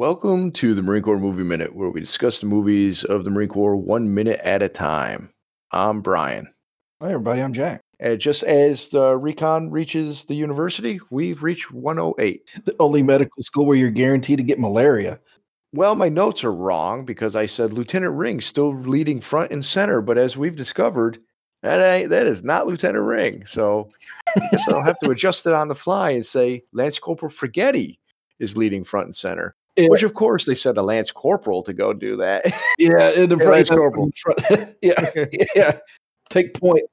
Welcome to the Marine Corps Movie Minute, where we discuss the movies of the Marine Corps one minute at a time. I'm Brian. Hi, everybody. I'm Jack. And just as the recon reaches the university, we've reached 108. The only medical school where you're guaranteed to get malaria. Well, my notes are wrong because I said Lieutenant Ring still leading front and center, but as we've discovered, that ain't, that is not Lieutenant Ring. So I guess I'll have to adjust it on the fly and say Lance Corporal Fragetti is leading front and center. Yeah. Which, of course, they sent a Lance Corporal to go do that. Yeah, in the. Lance Corporal. yeah, yeah. Take point.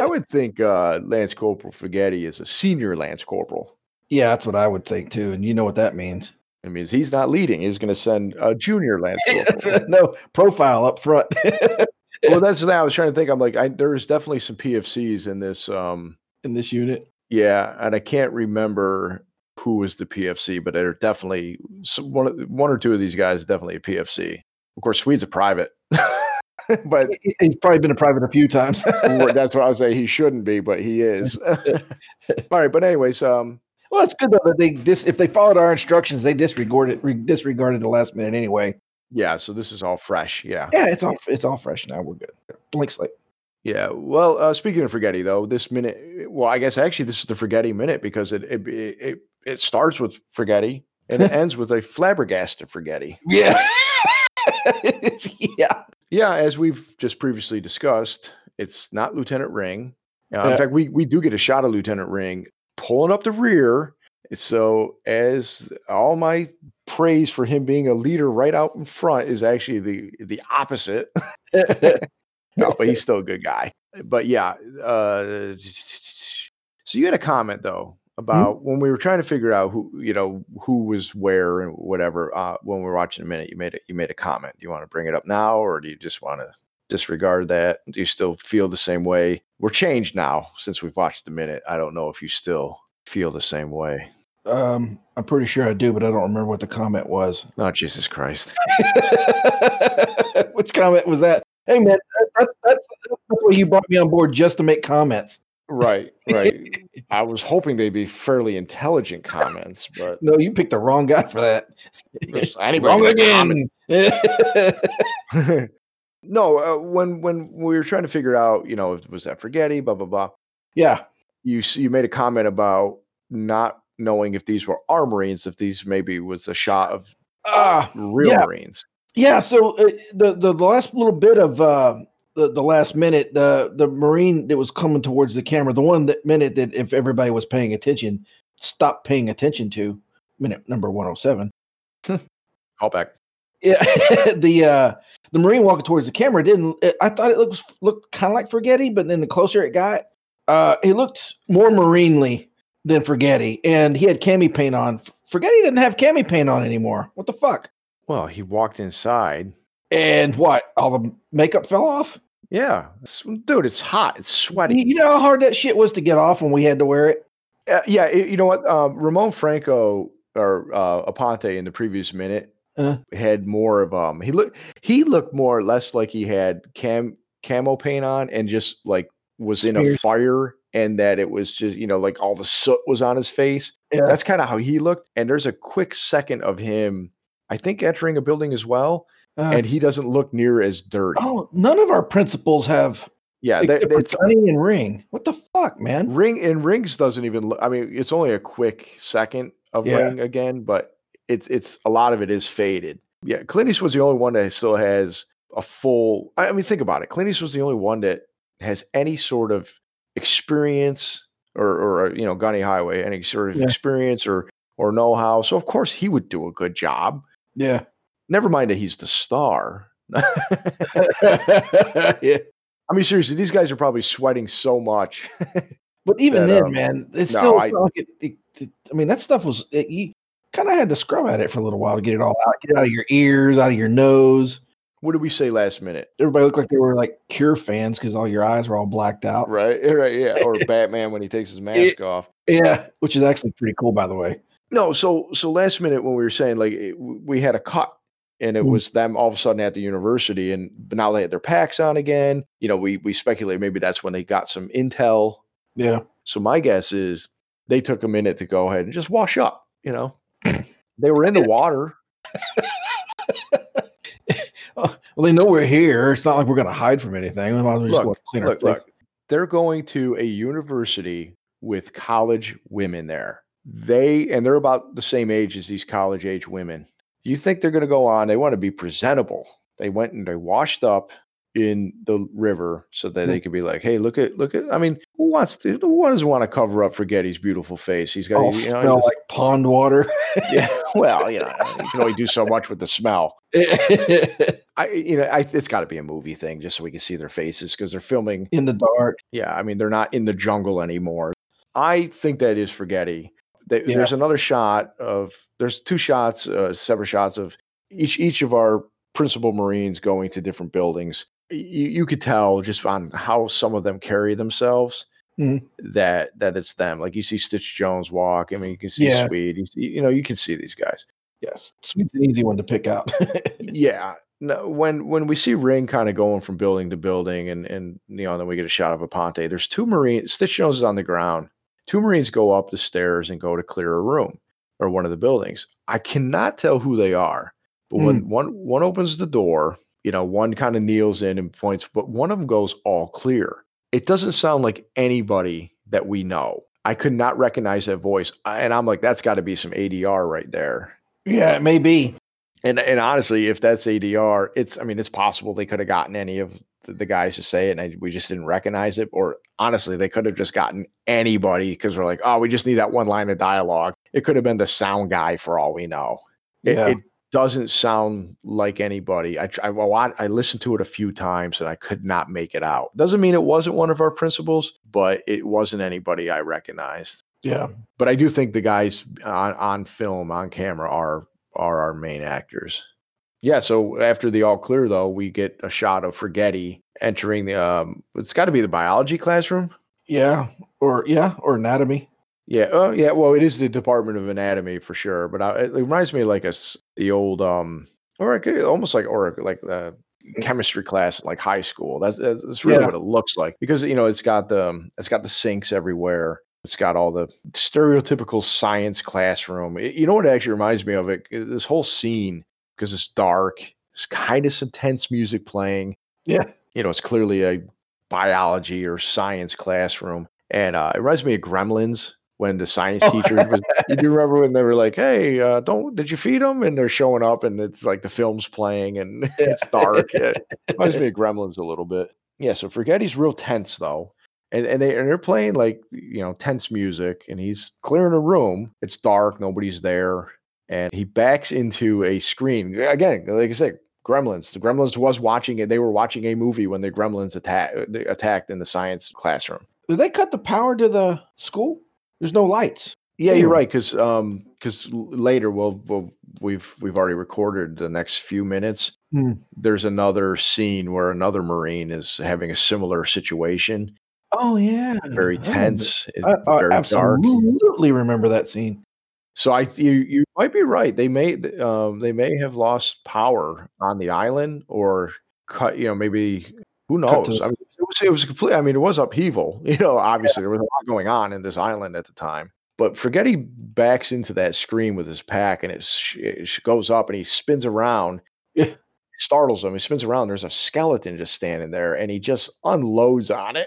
I would think uh, Lance Corporal Fragetti is a senior Lance Corporal. Yeah, that's what I would think too, and you know what that means. It means he's not leading. He's going to send a junior Lance Corporal. no profile up front. well, that's what I was trying to think. I'm like, I, there's definitely some PFCs in this. Um, in this unit. yeah, and I can't remember who was the PFC, but they're definitely some, one, one or two of these guys definitely a PFC. Of course, Swede's a private, but He's probably been a private a few times. That's what I saying. He shouldn't be, but he is. All right, but anyways, um, well, it's good though that they dis- if they followed our instructions, they disregarded re- disregarded the last minute anyway. yeah. So this is all fresh. Yeah, Yeah, it's all it's all fresh now. We're good. Blank slate. yeah. Well, uh, speaking of Fragetti, though, this minute. Well, I guess actually this is the Fragetti minute because it it it, it starts with Fragetti and it ends with a flabbergasted Fragetti. Yeah. yeah. Yeah, as we've just previously discussed, it's not Lieutenant Ring. Uh, in fact, we we do get a shot of Lieutenant Ring pulling up the rear. So, as all my praise for him being a leader right out in front is actually the the opposite. no, but he's still a good guy. But yeah, uh, so you had a comment though about when we were trying to figure out who you know who was where and whatever. Uh, when we were watching a minute, you made it. You made a comment. Do you want to bring it up now, or do you just want to disregard that? Do you still feel the same way? We're changed now since we've watched the minute. I don't know if you still feel the same way. Um, I'm pretty sure I do, but I don't remember what the comment was. Oh Jesus Christ! Which comment was that? Hey man, that's that's that's why you brought me on board just to make comments. Right, right. I was hoping they'd be fairly intelligent comments, but No, you picked the wrong guy for that. Wrong with a comment. again. no, uh, when when we were trying to figure out, you know, was that Fragetti, blah blah blah. yeah, You you made a comment about not knowing if these were our Marines, if these maybe was a shot of ah, real Yeah. Marines. yeah. So uh, the, the the last little bit of uh, the the last minute, the the Marine that was coming towards the camera, the one that minute that if everybody was paying attention, stopped paying attention to, minute number one hundred seven. Call back. Yeah, the uh, the Marine walking towards the camera didn't. It, I thought it looked looked kind of like Fragetti, but then the closer it got, uh, it looked more marinely than Fragetti, and he had cami paint on. Fragetti didn't have cami paint on anymore. What the fuck? Well, he walked inside. And what? All the makeup fell off. Yeah, it's- dude, it's hot. It's sweaty. You know how hard that shit was to get off when we had to wear it. Uh, yeah, i- you know what? Um, Ramon Franco or uh, Aponte in the previous minute Uh. had more of um. He looked he looked more or less like he had cam camo paint on and just like was in a fire and that it was just you know like all the soot was on his face. Yeah. That's kind of how he looked. And there's a quick second of him, I think, entering a building as well, Uh, and he doesn't look near as dirty. oh, none of our principals have. yeah, except it's Johnny and Ring. What the fuck, man? Ring and Rings doesn't even look. I mean, it's only a quick second of Yeah. Ring again, but it's it's a lot of it is faded. Yeah, Clint Eastwood's the only one that still has a full. I I mean, think about it. Clint Eastwood's the only one that has any sort of experience or or uh, you know, Gunny Highway, any sort of Yeah. experience or or know how. So of course he would do a good job. Yeah. Never mind that he's the star. yeah. I mean, seriously, these guys are probably sweating so much. But even that, then, um, man, it's no, still. I- like it, it, it- I mean, that stuff was. It, you kind of had to scrub at it for a little while to get it all out. Get it out of your ears, out of your nose. what did we say last minute? Everybody looked like they were like Cure fans because all your eyes were all blacked out. Right, right, yeah. Or Batman when he takes his mask off. Yeah, which is actually pretty cool, by the way. No, so so last minute when we were saying like it, we had a cut and it Mm. was them all of a sudden at the university and but now they had their packs on again. You know, we we speculate maybe that's when they got some intel. Yeah. So my guess is they took a minute to go ahead and just wash up, you know. They were in the water. well, they know we're here. It's not like we're going to hide from anything. We might as well just Look, clean look, look. They're going to a university with college women there. They and they're about the same age as these college age women. You think they're going to go on? They want to be presentable. They went and they washed up in the river so that they mm. could be like, hey, look at look at. I mean, who wants to? Who doesn't want to cover up Fragetti's beautiful face? He's got All you know, smell he's- like pond water. yeah. Well, you know, you can only do so much with the smell. I you know, I it's got to be a movie thing just so we can see their faces because they're filming in the dark. Yeah, I mean they're not in the jungle anymore. I think that is Fragetti. They, Yeah. There's another shot of there's two shots, uh, separate shots of each each of our principal Marines going to different buildings. You, you could tell just on how some of them carry themselves Mhm. that that it's them. Like you see Stitch Jones walk. I mean, you can see Yeah. Swede. You, see- you know, you can see these guys. Yes, Swede's an easy one to pick out. Yeah. No, when when we see Ring kind of going from building to building, and and you know, then we get a shot of Aponte. There's two Marines. Stitch Jones is on the ground. Two Marines go up the stairs and go to clear a room or one of the buildings. I cannot tell who they are, but when hmm. one one opens the door, you know, one kind of kneels in and points, but one of them goes all clear. It doesn't sound like anybody that we know. I could not recognize that voice, I- and I'm like, that's got to be some ADR right there. yeah, it may be. And and honestly, if that's ADR, it's I mean it's possible they could have gotten any of the, guys to say it, and I, we just didn't recognize it. Or honestly, they could have just gotten anybody because we're like, oh, we just need that one line of dialogue. It could have been the sound guy for all we know. It, Yeah. it doesn't sound like anybody. I I I listened to it a few times and I could not make it out. Doesn't mean it wasn't one of our principals, but it wasn't anybody I recognized. Yeah. But I do think the guys on, on film, on camera, are are our main actors. Yeah. So after the all clear, though, we get a shot of Fragetti entering the. Um, it's got to be the biology classroom. Yeah. Or yeah, or anatomy. Yeah. Oh, yeah. Well, it is the Department of Anatomy for sure. But I, it reminds me like a the old um, or it could- almost like or like the chemistry class like high school. That's that's really Yeah. what it looks like because you know it's got the um, it's got the sinks everywhere. It's got all the stereotypical science classroom. It- you know what it actually reminds me of? It this whole scene because it's dark. It's kind of some tense music playing Yeah. you know, it's clearly a biology or science classroom. And uh, it reminds me of Gremlins when the science Oh. teacher was. You do remember when they were like, "Hey, uh, don't did you feed them?" And they're showing up, and it's like the film's playing, and it's dark. It reminds me of Gremlins a little bit. Yeah. So Fragetti's real tense though, and and they and they're playing like you know tense music, and he's clearing a room. It's dark, nobody's there, and he backs into a screen again. Like I said, Gremlins. The Gremlins was watching it. They were watching a movie when the Gremlins attack attacked in the science classroom. Did they cut the power to the school? There's no lights. Yeah, you're right. Because um, because later, well, well, we've we've already recorded the next few minutes. Hmm. There's another scene where another Marine is having a similar situation, Oh yeah. very tense, I, I very dark. absolutely remember that scene. So I you you might be right. They may um they may have lost power on the island or cut. You know, maybe who to- knows? I mean, it was it was complete. I mean, it was upheaval. You know, obviously there was a lot going on in this island at the time. But Fragetti backs into that screen with his pack, and it, it goes up, and he spins around. Yeah. It startles him. He spins around. There's a skeleton just standing there, and he just unloads on it.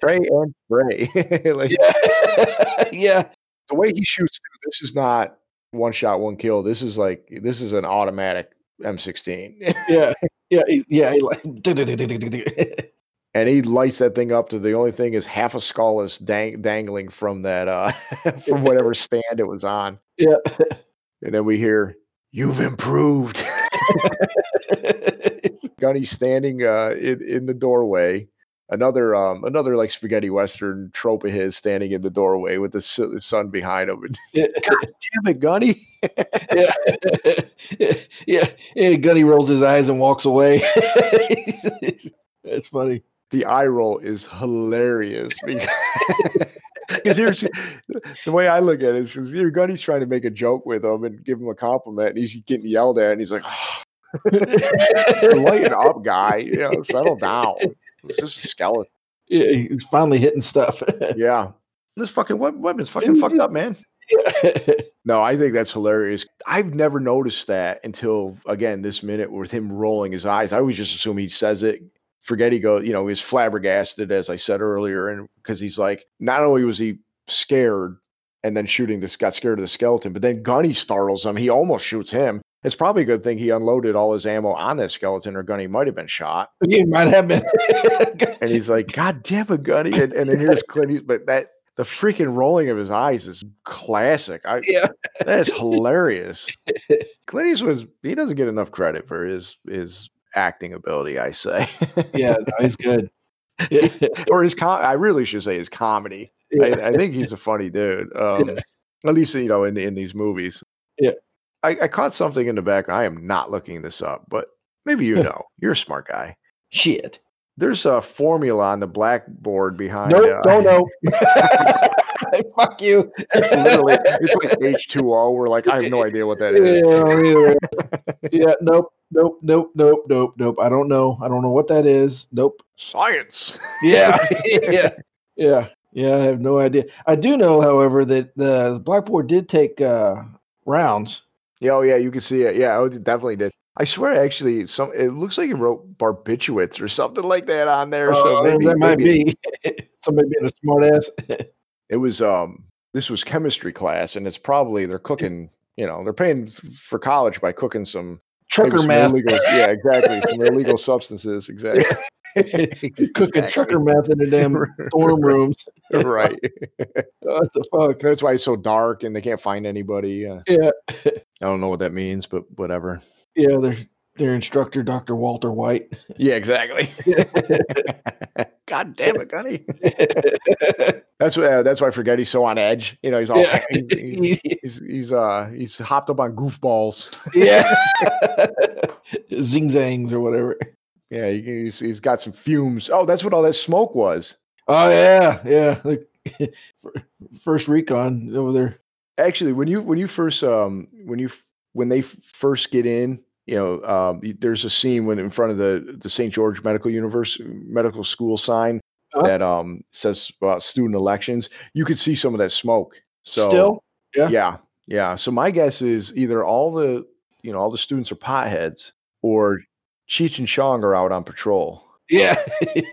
Pray and pray. like, Yeah. yeah. The way he shoots, this is not one shot, one kill. This is like this is an automatic M16, Yeah. Yeah. he- Yeah. he like, and he lights that thing up to the only thing is half a skull is dang, dangling from that uh from whatever stand it was on, yeah. and then we hear you've improved. Gunny standing uh in in the doorway. Another um another like spaghetti western trope of his standing in the doorway with the sun behind him. And, yeah. Damn it, Gunny! yeah. yeah. Yeah. Gunny rolls his eyes and walks away. That's funny. the eye roll is hilarious because here's the way I look at it is your Gunny's trying to make a joke with him and give him a compliment, and he's getting yelled at, and he's like, "Lighten up, guy! You know, settle down. It's just a skeleton." Yeah, he's finally hitting stuff. Yeah, this fucking web- weapon's fucking fucked up, man. No, I think that's hilarious. I've never noticed that until again this minute with him rolling his eyes. I always just assume he says it. Fragetti goes, you know, he's flabbergasted, as I said earlier, and because he's like, not only was he scared and then shooting this, got scared of the skeleton, but then Gunny startles him. He almost shoots him. It's probably a good thing he unloaded all his ammo on that skeleton, or Gunny might have been shot. He might have been. And he's like, "God damn it, Gunny!" And, and then here's Clint. East- But that the freaking rolling of his eyes is classic. I, yeah. that is hilarious. Clint Eastwood, he doesn't get enough credit for his his acting ability. I say, Yeah, no, he's good. Or his com- I really should say his comedy. Yeah. I, I think he's a funny dude. Um, At least you know in in these movies. Yeah. I, I caught something in the background. I am not looking this up, but maybe you know. You're a smart guy. Shit. There's a formula on the blackboard behind. Nope, uh, don't know. Fuck you. It's literally it's like H2O. We're like, I have no idea what that is. Yeah, is. I don't either. yeah, nope, nope, nope, nope, nope, nope. I don't know. I don't know what that is. Nope. Science. Yeah, yeah, yeah, yeah. I have no idea. I do know, however, that the blackboard did take uh, rounds. Yeah, oh yeah, you can see it. Yeah, oh, it definitely did. I swear, actually, some it looks like he wrote barbiturates or something like that on there. so Uh, maybe that might maybe be somebody being a smart ass. it was um this was chemistry class, and it's probably they're cooking. You know, they're paying for college by cooking some Trucker math. illegal. Yeah, exactly, some illegal substances. Exactly. Cooking Exactly. trucker math in the damn dorm rooms. right. What the fuck? That's why it's so dark and they can't find anybody. Uh, Yeah, I don't know what that means, but whatever. yeah. Their their instructor, Dr. Walter White. Yeah, exactly. God damn it, Gunny. That's why. Uh, that's why I Fragetti's so on edge. You know, he's all Yeah. he's, he's, he's he's uh he's hopped up on goofballs. yeah. Zing zangs or whatever. Yeah, he, he's he's got some fumes. Oh, that's what all that smoke was. Oh yeah, yeah. Like, first recon over there. Actually, when you when you first um when you when they first get in, you know, um, there's a scene when in front of the the St. George Medical University Medical School sign Uh-huh. that um says about student elections. You could see some of that smoke. So Still, Yeah. yeah, yeah. So my guess is either all the you know all the students are potheads or Cheech and Chong are out on patrol. yeah.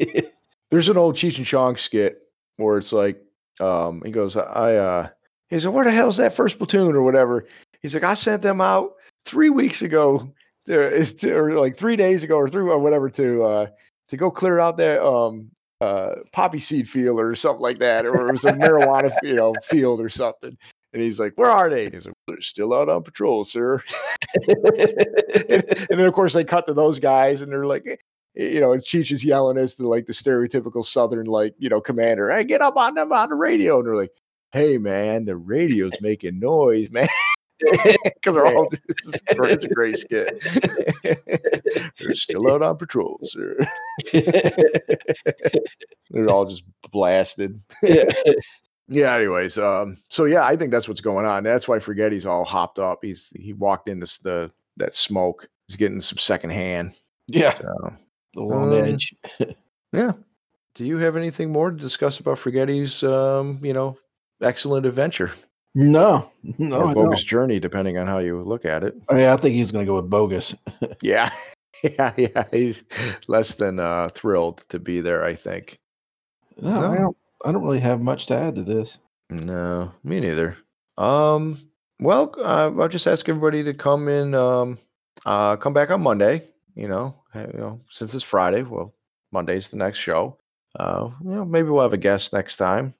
There's an old Cheech and Chong skit where it's like, um, he goes, I, uh, he said, where the hell's that first platoon or whatever? He's like, I sent them out three weeks ago, or like three days ago, or three or whatever to uh, to go clear out that um uh poppy seed field or something like that, or it was a marijuana you know field or something. And he's like, where are they? And he's like, they're still out on patrol, sir. and, and then of course they cut to those guys and they're like eh, you know and cheech is yelling as the like the stereotypical southern like you know commander hey get up on them on the radio. And they're like hey man the radio's making noise man. Because they're all it's, a great, it's a great skit. They're still out on patrol sir. They're all just blasted yeah anyways um so yeah i think that's what's going on that's why Fragetti's all hopped up he's he walked into the that smoke he's getting some secondhand yeah. so The long Um, edge. yeah do you have anything more to discuss about Fragetti's um you know excellent adventure No, no, or bogus journey depending on how you look at it Oh, yeah, I think he's gonna go with bogus. yeah yeah yeah he's less than uh thrilled to be there i think No, No. I don't. Really have much to add to this. No, me neither. Um, well, uh, I'll just ask everybody to come in, um, uh, come back on Monday. You know, you know, since it's Friday, well, Monday's the next show. Uh, you know, maybe we'll have a guest next time.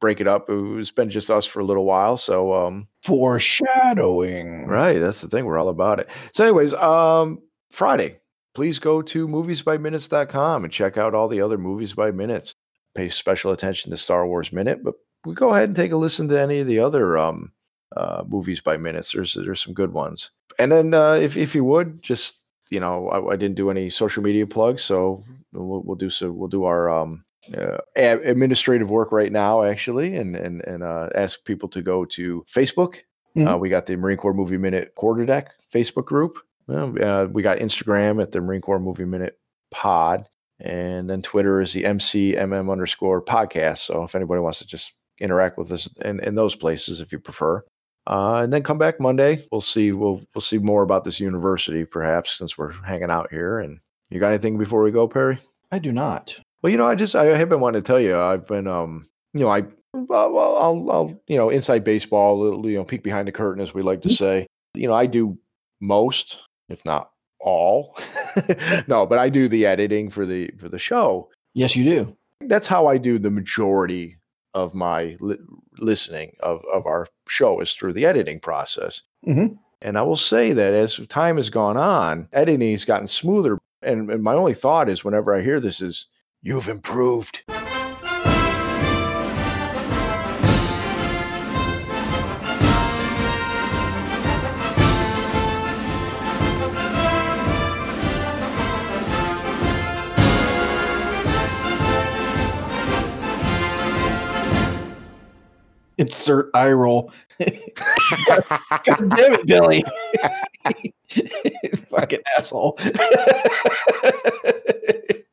Break it up. It's been just us for a little while, so um, Foreshadowing. Right, that's the thing. We're all about it. So, anyways, um, Friday, please go to moviesbyminutes.com and check out all the other movies by minutes. Pay special attention to Star Wars Minute, but we go ahead and take a listen to any of the other um, uh, movies by minutes. There's there's some good ones. And then uh, if if you would just you know I, I didn't do any social media plugs, so we'll, we'll do so we'll do our um, uh, administrative work right now actually, and and and uh, ask people to go to Facebook uh, Mhm. we got the Marine Corps Movie Minute Quarterdeck Facebook group. Uh, we got Instagram at the Marine Corps Movie Minute Pod, and then Twitter is the MCMM underscore podcast. So if anybody wants to just interact with us in, in those places if you prefer. Uh, and then come back Monday. We'll see. We'll we'll see more about this university, perhaps, since we're hanging out here. And you got anything before we go, Perry? I do not. Well, you know, I just I have been wanting to tell you. I've been um, you know, I well, I'll I'll you know, inside baseball, a little you know, peek behind the curtain, as we like to say. You know, I do most, if not all. no, but I do the editing for the for the show. Yes, you do. That's how I do the majority of my li- listening of, of our show is through the editing process. Mhm. And I will say that as time has gone on, editing has gotten smoother. And, and my only thought is whenever I hear this is, you've improved. Insert eye roll. God damn it, Billy. Fucking asshole.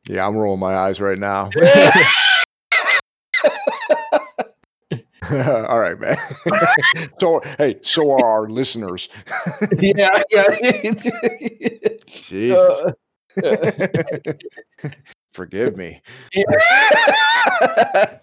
Yeah, I'm rolling my eyes right now. All right, man. so, hey, so are our listeners. yeah, yeah. Jesus. Uh, Forgive me. yeah.